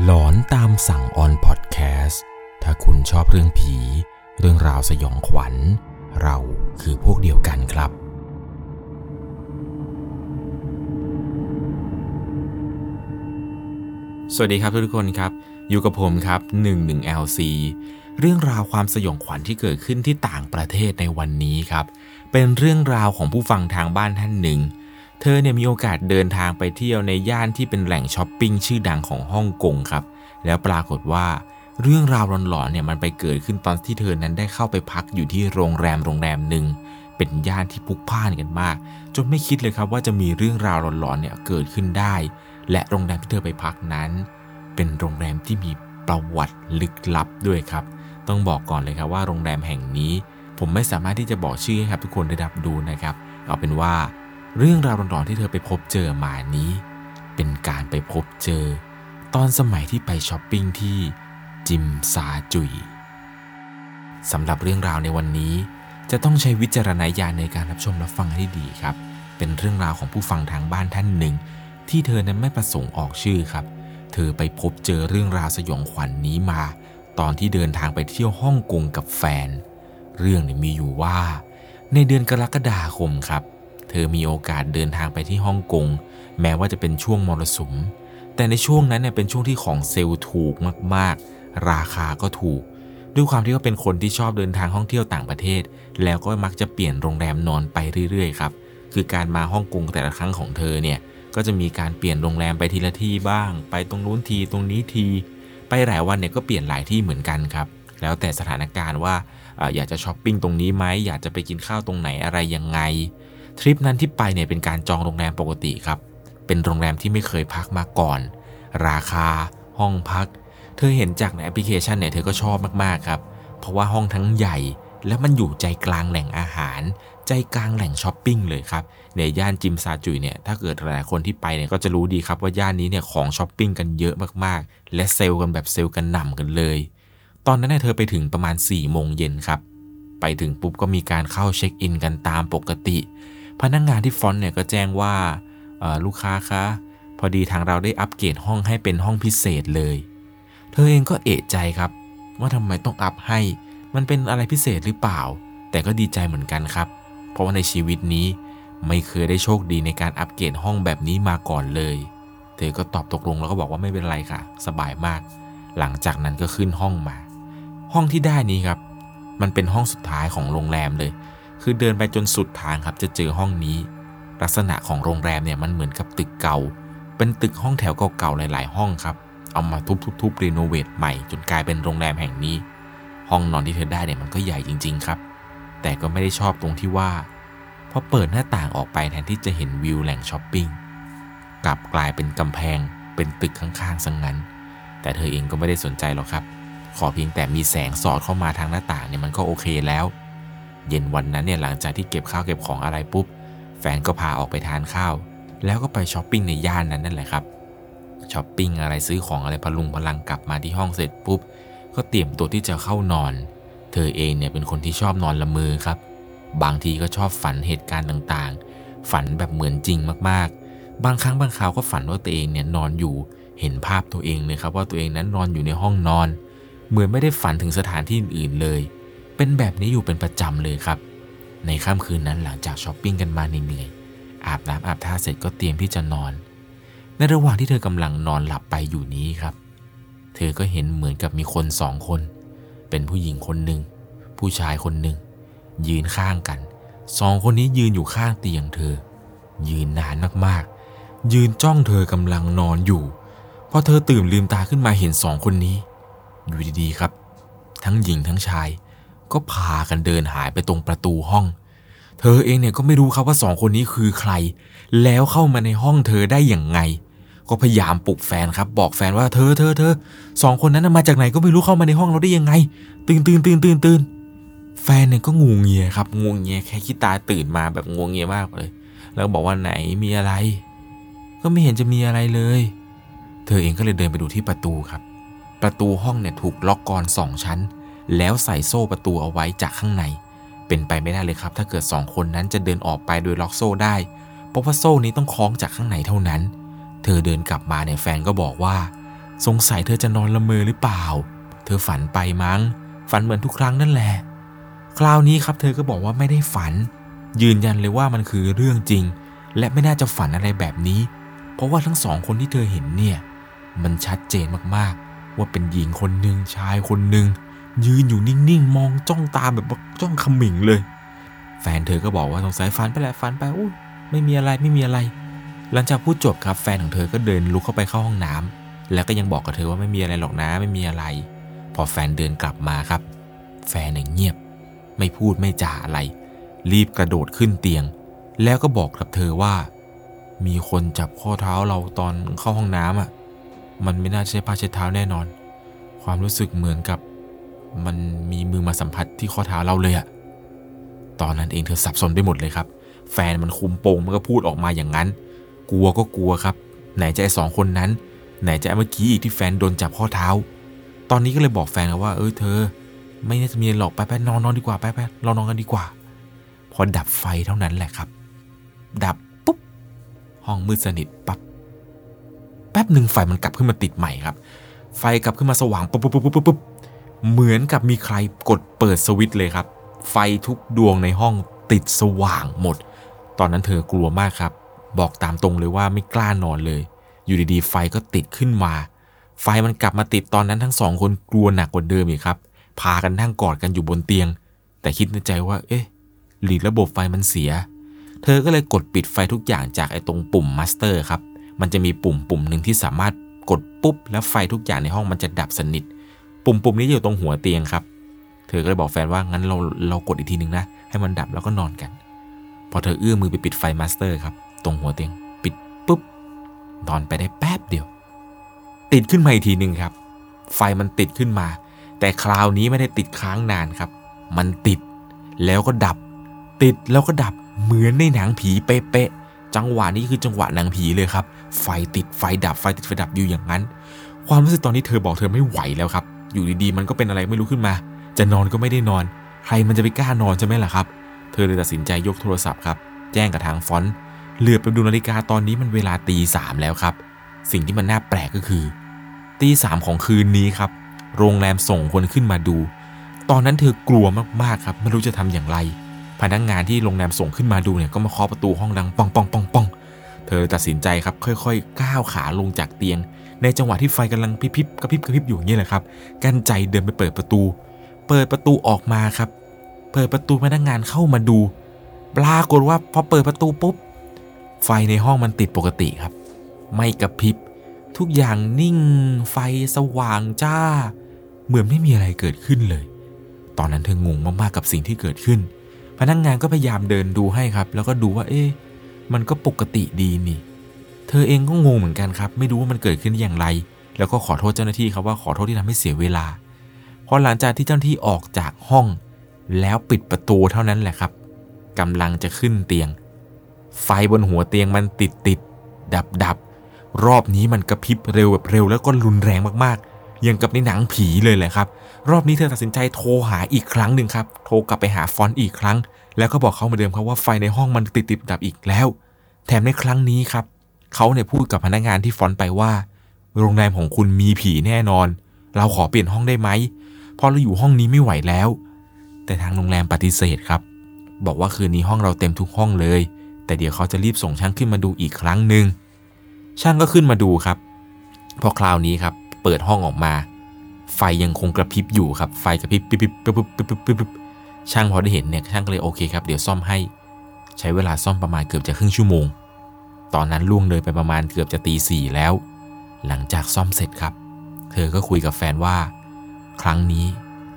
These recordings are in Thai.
หลอนตามสั่งออนพอดแคสต์ถ้าคุณชอบเรื่องผี เรื่องราวสยองขวัญ เราคือพวกเดียวกันครับ สวัสดีครับทุกคนครับ อยู่กับผมครับ 11LC เรื่องราวความสยองขวัญที่เกิดขึ้นที่ต่างประเทศในวันนี้ครับ เป็นเรื่องราวของผู้ฟังทางบ้านท่านหนึ่ง เธอเนี่ยมีโอกาสเดินทางไปเที่ยวในย่านที่เป็นแหล่งช้อปปิ้งชื่อดังของฮ่องกงครับ แล้วปรากฏว่าเรื่องราวหลอนๆเนี่ยมันไปเกิดขึ้นตอนที่เธอนั้นได้เข้าไปพักอยู่ที่โรงแรมโรงแรมหนึ่งเป็นย่านที่พลุกพล่านกันมาก จนไม่คิดเลยครับว่าจะมีเรื่องราวหลอนๆเนี่ยเกิดขึ้นได้ และโรงแรมที่เธอไปพักนั้น เป็นโรงแรมที่มีประวัติลึกลับด้วยครับ ต้องบอกก่อนเลยครับว่าโรงแรมแห่งนี้ ผมไม่สามารถที่จะบอกชื่อให้ครับทุกคนได้รับดูนะครับ เอาเป็นว่า เรื่องราวหลอนๆที่เธอไปพบเจอมานี้ เป็นการไปพบเจอ ตอนสมัยที่ไปช้อปปิ้งที่จิมซาจุยสำหรับเรื่องราวในวันนี้ จะต้องใช้วิจารณญาณในการรับชมรับฟังให้ดีครับ เป็นเรื่องราวของผู้ฟังทางบ้านท่านหนึ่ง ที่เธอนั้นไม่ประสงค์ออกชื่อครับ เธอไปพบเจอเรื่องราวสยองขวัญนนี้มา ตอนที่เดินทางไปเที่ยวฮ่องกงกับแฟน เรื่องนี่ยมีอยู่ว่า ในเดือนกรกฎาคมครับ เธอมีโอกาสเดินทางไปที่ฮ่องกง แม้ว่าจะเป็นช่วงมรสุม แต่ในช่วงนั้นเนี่ยเป็นช่วงที่ของเซลล์ถูกมากๆ ราคาก็ถูก ด้วยความที่เขาเป็นคนที่ชอบเดินทางท่องเที่ยวต่างประเทศ แล้วก็มักจะเปลี่ยนโรงแรมนอนไปเรื่อยๆครับ คือการมาฮ่องกงแต่ละครั้งของเธอเนี่ยก็จะมีการเปลี่ยนโรงแรมไปทีละที่บ้าง ไปตรงนู้นทีตรงนี้ที ไปหลายวันเนี่ยก็เปลี่ยนหลายที่เหมือนกันครับ แล้วแต่สถานการณ์ว่าอาอยากจะช้อปปิ้งตรงนี้ไหมอยากจะไปกินข้าวตรงไหนอะไรยังไง ทริปนั้นที่ไปเนี่ยเป็นการจองโรงแรมปกติครับ เป็นโรงแรมที่ไม่เคยพักมาก่อน ราคา ห้องพัก เธอเห็นจากในแอปพลิเคชันเนี่ยเธอก็ชอบมากๆครับ เพราะว่าห้องทั้งใหญ่และมันอยู่ใจกลางแหล่งอาหาร ใจกลางแหล่งช้อปปิ้งเลยครับในย่านจิมซาจุยเนี่ยถ้าเกิดหลายคนที่ไปเนี่ยก็จะรู้ดีครับว่าย่านนี้เนี่ยของช้อปปิ้งกันเยอะมากๆ และเซลล์กันแบบเซลล์กันกระหน่ำกันเลย ตอนนั้นเนี่ยเธอไปถึงประมาณ4ี่โมงเย็นครับไปถึงปุ๊บก็มีการเข้าเช็คอินกันตามปกติ พนักงานที่ front เนี่ยก็แจ้งว่าลูกค้าคะพอดีทางเราได้อัปเกรดห้องให้เป็นห้องพิเศษเลย เธอเองก็เอะใจครับ ว่าทำไมต้องอัพให้ มันเป็นอะไรพิเศษหรือเปล่า แต่ก็ดีใจเหมือนกันครับ เพราะว่าในชีวิตนี้ไม่เคยได้โชคดีในการอัปเกรดห้องแบบนี้มาก่อนเลย เธอก็ตอบตกลงแล้วก็บอกว่าไม่เป็นไรค่ะ สบายมาก หลังจากนั้นก็ขึ้นห้องมา ห้องที่ได้นี้ครับ มันเป็นห้องสุดท้ายของโรงแรมเลย คือเดินไปจนสุดทางครับจะเจอห้องนี้ ลักษณะของโรงแรมเนี่ยมันเหมือนกับตึกเก่า เป็นตึกห้องแถวเก่าๆหลาย ๆ ห้องครับ เอามาทุบๆๆรีโนเวทใหม่จนกลายเป็นโรงแรมแห่งนี้ ห้องนอนที่เธอได้เนี่ยมันก็ใหญ่จริง ๆ ครับ แต่ก็ไม่ได้ชอบตรงที่ว่าพอเปิดหน้าต่างออกไปแทนที่จะเห็นวิวแหล่งช้อปปิ้งกลับกลายเป็นกำแพง เป็นตึกข้างๆซะงงั้น แต่เธอเองก็ไม่ได้สนใจหรอกครับ ขอเพียงแต่มีแสงสอดเข้ามาทางหน้าต่างเนี่ยมันก็โอเคแล้ว เย็นวันนั้นเนี่ยหลังจากที่เก็บข้าวเก็บของอะไรปุ๊บ แฟนก็พาออกไปทานข้าว แล้วก็ไปช้อปปิ้งในย่านนั้นนั่นแหละครับช้อปปิ้งอะไรซื้อของอะไรพลุงพลังกลับมาที่ห้องเสร็จปุ๊บ ก็เตรียมตัวที่จะเข้านอน เธอเองเนี่ยเป็นคนที่ชอบนอนละเมอครับ บางทีก็ชอบฝันเหตุการณ์ต่างๆ ฝันแบบเหมือนจริงมากๆ บางครั้งบางคราวก็ฝันว่าตัวเองเนี่ยนอนอยู่เห็นภาพตัวเองเลยครับว่าตัวเองนั้นนอนอยู่ในห้องนอน เหมือนไม่ได้ฝันถึงสถานที่อื่นเลย เป็นแบบนี้อยู่เป็นประจำเลยครับ ในค่ำคืนนั้นหลังจากช้อปปิ้งกันมาเหนื่อยๆอาบน้ำอาบท่าเสร็จก็เตรียมที่จะนอน ในระหว่างที่เธอกำลังนอนหลับไปอยู่นี้ครับ เธอก็เห็นเหมือนกับมีคนสองคน เป็นผู้หญิงคนหนึ่งผู้ชายคนหนึ่งยืนข้างกันสองคนนี้ยืนอยู่ข้างเตียงเธอ ยืนนานมากๆ ยืนจ้องเธอกำลังนอนอยู่พอเธอตื่นลืมตาขึ้นมาเห็นสองคนนี้ อยู่ดีๆครับ ทั้งหญิงทั้งชาย ก็พากันเดินหายไปตรงประตูห้อง เธอเองเนี่ยก็ไม่รู้ครับว่าสองคนนี้คือใคร แล้วเข้ามาในห้องเธอได้อย่างไง ก็พยายามปลุกแฟนครับ บอกแฟนว่าเธอเธอเธอสองคนนั้นมาจากไหนก็ไม่รู้เข้ามาในห้องเราได้ยังไง ตื่นตื่นตื่นตื่นตื่นแฟนเนี่ยก็งูเงียครับงูเงียแค่ขี้ตาตื่นมาแบบงูเงียมากเลย แล้วบอกว่าไหนมีอะไร ก็ไม่เห็นจะมีอะไรเลย เธอเองก็เลยเดินไปดูที่ประตูครับ ประตูห้องเนี่ยถูกล็อกกรสองชั้น แล้วใส่โซ่ประตูเอาไว้จากข้างใน เป็นไปไม่ได้เลยครับ ถ้าเกิดสองคนนั้นจะเดินออกไปโดยล็อกโซ่ได้ เพราะว่าโซ่นี้ต้องคล้องจากข้างในเท่านั้น เธอเดินกลับมาเนี่ยแฟนก็บอกว่า สงสัยเธอจะนอนละเมอหรือเปล่า เธอฝันไปมั้ง ฝันเหมือนทุกครั้งนั่นแหละ คราวนี้ครับเธอก็บอกว่าไม่ได้ฝัน ยืนยันเลยว่ามันคือเรื่องจริง และไม่น่าจะฝันอะไรแบบนี้ เพราะว่าทั้งสองคนที่เธอเห็นเนี่ย มันชัดเจนมากๆ ว่าเป็นหญิงคนหนึ่งชายคนหนึ่ง ยืนอยู่นิ่งๆ มองจ้องตาแบบจ้องขมิงเลย แฟนเธอก็บอกว่าสงสัยฝันไปแหละฝันไปอุ้ยไม่มีอะไรไม่มีอะไร หลังจากพูดจบครับแฟนของเธอก็เดินลุกเข้าไปเข้าห้องน้ำแล้วก็ยังบอกกับเธอว่าไม่มีอะไรหรอกนะไม่มีอะไร พอแฟนเดินกลับมาครับ แฟนเงียบ ไม่พูดไม่จ่าอะไร รีบกระโดดขึ้นเตียง แล้วก็บอกกับเธอว่า มีคนจับข้อเท้าเราตอนเข้าห้องน้ำอะมันไม่น่าใช่ผ้าเช็ดเท้าแน่นอน ความรู้สึกเหมือนกับ มันมีมือมาสัมผัสที่ข้อเท้าเราเลยอะตอนนั้นเองเธอสับสนไปหมดเลยครับ แฟนมันคุมโปงมันก็พูดออกมาอย่างนั้น กลัวก็กลัวครับ ไหนจะไอ้สองคนนั้น ไหนจะไอ้เมื่อกี้อีกที่แฟนโดนจับข้อเท้า ตอนนี้ก็เลยบอกแฟนว่า เออเธอ ไม่น่าจะมีหรอกไปไปนอนนอนดีกว่าไปไปเรานอนกันดีกว่า พอดับไฟเท่านั้นแหละครับ ดับปุ๊บห้องมืดสนิทปับ๊บแป๊บหนึ่งไฟมันกลับขึ้นมาติดใหม่ครับ ไฟกลับขึ้นมาสว่างปุ๊บปุ๊บปุ๊บปุ๊บปุ๊บ เหมือนกับมีใครกดเปิดสวิตช์เลยครับ ไฟทุกดวงในห้องติดสว่างหมด ตอนนั้นเธอกลัวมากครับ บอกตามตรงเลยว่าไม่กล้านอนเลย อยู่ดีๆ ไฟก็ติดขึ้นมา ไฟมันกลับมาติดตอนนั้นทั้งสองคนกลัวหนักกว่าเดิมอีกครับ พากันนั่งกอดกันอยู่บนเตียง แต่คิดในใจว่า เอ๊ะหรือระบบไฟมันเสีย เธอก็เลยกดปิดไฟทุกอย่างจากไอ้ตรงปุ่ม master ครับ มันจะมีปุ่มปุ่มหนึ่งที่สามารถกดปุ๊บแล้วไฟทุกอย่างในห้องมันจะดับสนิท ปุ่มปุ่มนี้อยู่ตรงหัวเตียงครับ เธอก็เลยบอกแฟนว่างั้นเราเรากดอีกทีหนึ่งนะ ให้มันดับแล้วก็นอนกัน พอเธอเอื้อมมือไปปิดไฟ master ครับ ตรงหัวเตียงปิดปุ๊บนอนไปได้แป๊บเดียว ติดขึ้นมาอีกทีหนึ่งครับ ไฟมันติดขึ้นมา แต่คราวนี้ไม่ได้ติดค้างนานครับ มันติดแล้วก็ดับ ติดแล้วก็ดับเหมือนในหนังผีเป๊ะๆจังหวะนี้คือจังหวะหนังผีเลยครับ ไฟติดไฟดับไฟติดไฟดับอยู่อย่างนั้น ความรู้สึกตอนนี้เธอบอกเธอไม่ไหวแล้วครับ อยู่ดีๆ มันก็เป็นอะไรไม่รู้ขึ้นมา จะนอนก็ไม่ได้นอน ใครมันจะไปกล้านอนใช่ไหมล่ะครับ เธอเลยตัดสินใจยกโทรศัพท์ครับ แจ้งกับทางฟอนต์เหลือไปดูนาฬิกาตอนนี้มันเวลาตีสามแล้วครับ สิ่งที่มันน่าแปลกก็คือตีสามของคืนนี้ครับ โรงแรมส่งคนขึ้นมาดู ตอนนั้นเธอกลัวมากๆครับ ไม่รู้จะทำอย่างไร พนักงงานที่โรงแรมส่งขึ้นมาดูเนี่ยก็มาเคาะประตูห้องดังปองปองปองปองเธอตัดสินใจครับค่อยๆ ก้าวขาลงจากเตียง ในจังหวะที่ไฟกำลังพิบๆกระพริบกระพริบอยู่อย่างนี้แหละครับ กันใจเดินไปเปิดประตู เปิดประตูออกมาครับ เปิดประตูพนักงานเข้ามาดู ปรากฏว่าพอเปิดประตูปุ๊บ ไฟในห้องมันติดปกติครับ ไม่กระพริบ ทุกอย่างนิ่ง ไฟสว่างจ้า เหมือนไม่มีอะไรเกิดขึ้นเลย ตอนนั้นเธองงมากๆกับสิ่งที่เกิดขึ้น พนักงานก็พยายามเดินดูให้ครับ แล้วก็ดูว่า เอ๊ะ มันก็ปกติดีนี่ เธอเองก็งงเหมือนกันครับ ไม่รู้ว่ามันเกิดขึ้นอย่างไร แล้วก็ขอโทษเจ้าหน้าที่ครับว่าขอโทษที่ทำให้เสียเวลา พอหลังจากที่เจ้าหน้าที่ออกจากห้อง แล้วปิดประตูเท่านั้นแหละครับกำลังจะขึ้นเตียง ไฟบนหัวเตียงมันติดติดดับดับรอบนี้มันกระพริบเร็วแบบเร็ว แล้วก็รุนแรงมากๆอย่างกับในหนังผีเลยแหละครับ รอบนี้เธอตัดสินใจโทรหาอีกครั้งหนึ่งครับ โทรกลับไปหาฟอนต์อีกครั้ง แล้วก็บอกเขาเหมือนเดิมครับว่าไฟในห้องมันติดติดดับอีกแล้ว แถมในครั้งนี้ครับ เขาเนี่ยพูดกับพนักงานที่ฟอนต์ไปว่า โรงแรมของคุณมีผีแน่นอน เราขอเปลี่ยนห้องได้ไหมเพราะเราอยู่ห้องนี้ไม่ไหวแล้ว แต่ทางโรงแรมปฏิเสธครับ บอกว่าคืนนี้ห้องเราเต็มทุกห้องเลย แต่เดี๋ยวเขาจะรีบส่งช่างขึ้นมาดูอีกครั้งหนึ่งช่างก็ขึ้นมาดูครับ พอคราวนี้ครับเปิดห้องออกมา ไฟยังคงกระพริบอยู่ครับ ไฟกระพริบปิ๊บปิ๊บปิ๊บปิ๊บปิ๊บปิ๊บปิ๊บช่างพอได้เห็นเนี่ยช่างก็เลยโอเคครับเดี๋ยวซ่อมให้ ใช้เวลาซ่อมประมาณเกือบจะครึ่งชั่วโมง ตอนนั้นล่วงเลยไปประมาณเกือบจะตีสี่แล้ว หลังจากซ่อมเสร็จครับ เธอก็คุยกับแฟนว่า ครั้งนี้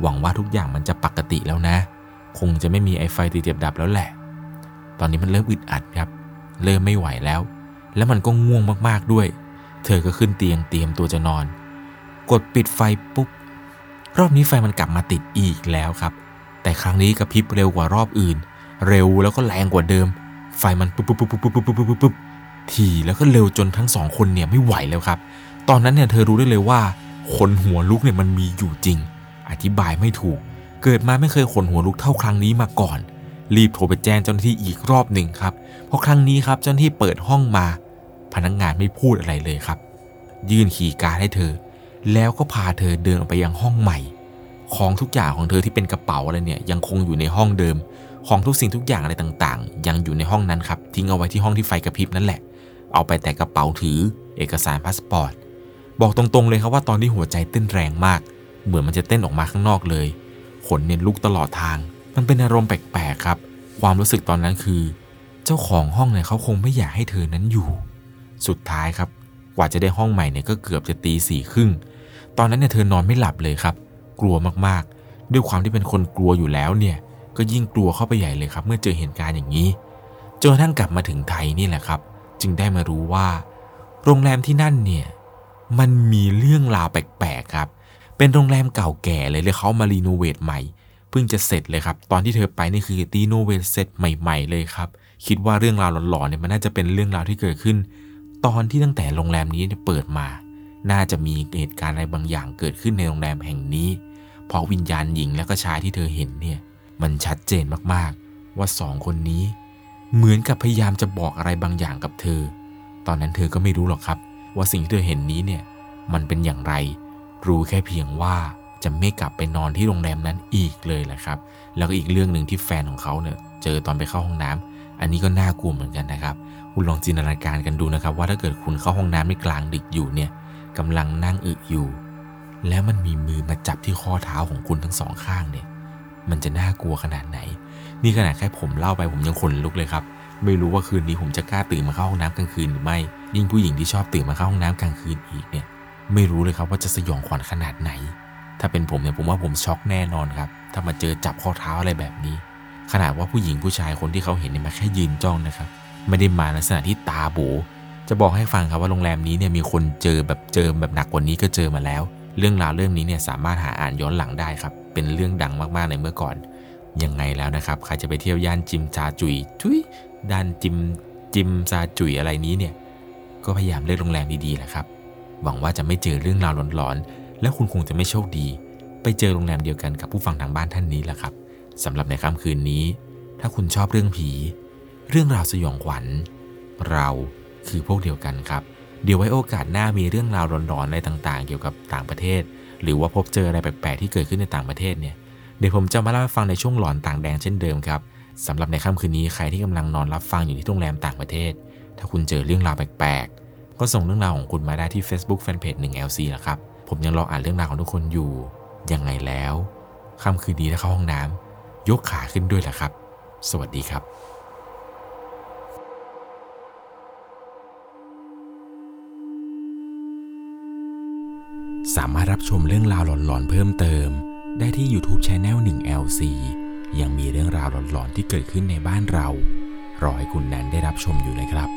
หวังว่าทุกอย่างมันจะปกติแล้วนะ คงจะไม่มีไอไฟติดเจ็บดับแล้วแหละ ตอนนี้มันเริ่มอึดอัดครับ เริ่มไม่ไหวแล้ว แล้วมันก็ง่วงมากๆด้วย เธอก็ขึ้นเตียงเตรียมตัวจะนอน กดปิดไฟปุ๊บ รอบนี้ไฟมันกลับมาติดอีกแล้วครับ แต่ครั้งนี้กระพริบเร็วกว่ารอบอื่น เร็วแล้วก็แรงกว่าเดิม ไฟมันปุ๊บปุ๊บปุ๊บปุ๊บปุ๊บปุ๊บปุ๊บ ปุ๊บปุ๊บทีแล้วก็เร็วจนทั้งสองคนเนี่ยไม่ไหวแล้วครับ ตอนนั้นเนี่ยเธอรู้ได้เลยว่าขนหัวลุกเนี่ยมันมีอยู่จริง อธิบายไม่ถูก เกิดมาไม่เคยขนหัวลุกเท่าครั้งนี้มาก่อน รีบโทรไปแจ้งเจ้าหน้าที่อีกรอบหนึ่งครับ เพราะครั้งนี้ครับเจ้าหน้าที่เปิดห้องมา พนักงงานไม่พูดอะไรเลยครับ ยื่นขีย์การให้เธอ แล้วก็พาเธอเดินออกไปยังห้องใหม่ ของทุกอย่างของเธอที่เป็นกระเป๋าอะไรเนี่ยยังคงอยู่ในห้องเดิมของทุกสิ่งทุกอย่างอะไรต่างๆ ยังอยู่ในห้องนั้นครับทิ้งเอาไว้ที่ห้องที่ไฟกระพริบนั่นแหละ เอาไปแต่กระเป๋าถือ เอกสารพาสปอร์ต บอกตรงๆเลยครับว่าตอนที่หัวใจเต้นแรงมาก เหมือนมันจะเต้นออกมาข้างนอกเลย ขนเนี่ยลุกตลอดทาง มันเป็นอารมณ์แปลกๆครับ ความรู้สึกตอนนั้นคือ เจ้าของห้องเนี่ยเขาคงไม่อยากให้เธอนั้นอยู่ สุดท้ายครับ กว่าจะได้ห้องใหม่เนี่ยก็เกือบจะตีสี่ครึ่ง ตอนนั้นเนี่ยเธอนอนไม่หลับเลยครับ กลัวมากๆ ด้วยความที่เป็นคนกลัวอยู่แล้วเนี่ยก็ยิ่งกลัวเข้าไปใหญ่เลยครับ เมื่อเจอเหตุการณ์อย่างนี้จนกระทั่งกลับมาถึงไทยนี่แหละครับ จึงได้มารู้ว่า โรงแรมที่นั่นเนี่ยมันมีเรื่องราวแปลกๆครับ เป็นโรงแรมเก่าแก่เลยเลยเขามารีโนเวทใหม่ เพิ่งจะเสร็จเลยครับ ตอนที่เธอไปนี่คือรีโนเวทเสร็จใหม่ๆเลยครับ คิดว่าเรื่องราวหลอนๆเนี่ยมันน่าจะเป็นเรื่องราวที่เกิดขึ้น ตอนที่ตั้งแต่โรงแรมนี้เปิดมา น่าจะมีเหตุการณ์อะไรบางอย่างเกิดขึ้นในโรงแรมแห่งนี้ เพราะวิญญาณหญิงและก็ชายที่เธอเห็นเนี่ยมันชัดเจนมากๆ ว่าสองคนนี้ เหมือนกับพยายามจะบอกอะไรบางอย่างกับเธอ ตอนนั้นเธอก็ไม่รู้หรอกครับ ว่าสิ่งที่เธอเห็นนี้เนี่ยมันเป็นอย่างไร รู้แค่เพียงว่าจะไม่กลับไปนอนที่โรงแรมนั้นอีกเลยแหละครับ แล้วก็อีกเรื่องหนึ่งที่แฟนของเขาเนี่ยเจอตอนไปเข้าห้องน้ำอันนี้ก็น่ากลัวเหมือนกันนะครับ คุณลองจินตนาการกันดูนะครับ ว่าถ้าเกิดคุณเข้าห้องน้ำในกลางดึกอยู่เนี่ยกำลังนั่งอึอยู่ แล้วมันมีมือมาจับที่ข้อเท้าของคุณทั้งสองข้างเนี่ย มันจะน่ากลัวขนาดไหน นี่ขนาดแค่ผมเล่าไปผมยังขนลุกเลยครับ ไม่รู้ว่าคืนนี้ผมจะกล้าตื่นมาเข้าห้องน้ำกลางคืนหรือไม่ ยิ่งผู้หญิงที่ชอบตื่นมาเข้าห้องน้ำกลางคืนอีกเนี่ย ไม่รู้เลยครับว่าจะสยองขวัญขนาดไหน ถ้าเป็นผมเนี่ยผมว่าผมช็อกแน่นอนครับ ถ้ามาเจอจับข้อเท้าอะไรแบบนี้ ขนาดว่าผู้หญิงผู้ชายคนที่เขาเห็นเนี่ยมาแค่ยืนจ้องนะครับ ไม่ได้มาในลักษณะที่ตาโบจะบอกให้ฟังครับว่าโรงแรมนี้เนี่ยมีคนเจอแบบเจอแบบหนักกว่านี้ก็เจอมาแล้ว เรื่องราวเรื่องนี้เนี่ยสามารถหาอ่านย้อนหลังได้ครับ เป็นเรื่องดังมากๆในเมื่อก่อน ยังไงแล้วนะครับใครจะไปเที่ยวย่านจิมซาจุยทุยด้านจิมจิมซาจุยอะไรนี้เนี่ยก็พยายามเลือกโรงแรมดีๆแหละครับ หวังว่าจะไม่เจอเรื่องราวหลอนๆ และคุณคงจะไม่โชคดี ไปเจอโรงแรมเดียวกันกับผู้ฟังทางบ้านท่านนี้แหละครับสำหรับในค่ำคืนนี้ ถ้าคุณชอบเรื่องผี เรื่องราวสยองขวัญ เราคือพวกเดียวกันครับ เดี๋ยวไว้โอกาสหน้ามีเรื่องราวหลอนๆอะไรต่างๆ เกี่ยวกับต่างประเทศ หรือว่าพบเจออะไรแปลกๆที่เกิดขึ้นในต่างประเทศเนี่ย เดี๋ยวผมจะมาเล่าให้ฟังในช่วงหลอนต่างแดนเช่นเดิมครับสำหรับในค่ำคืนนี้ใครที่กำลังนอนรับฟังอยู่ที่โรงแรมต่างประเทศ ถ้าคุณเจอเรื่องราวแปลกๆ ก็ส่งเรื่องราวของคุณมาได้ที่ Facebook Fanpage 1 LC นะครับ ผมยังรออ่านเรื่องราวของทุกคนอยู่ ยังไงแล้วค่ำคืนนี้ถ้าเข้าห้องน้ำยกขาขึ้นด้วยล่ะครับ สวัสดีครับสามารถรับชมเรื่องราวหลอนๆเพิ่มเติม ได้ที่ YouTube Channel 1 LC ยังมีเรื่องราวหลอนๆที่เกิดขึ้นในบ้านเรา รอให้คุณแนนได้รับชมอยู่เลยครับ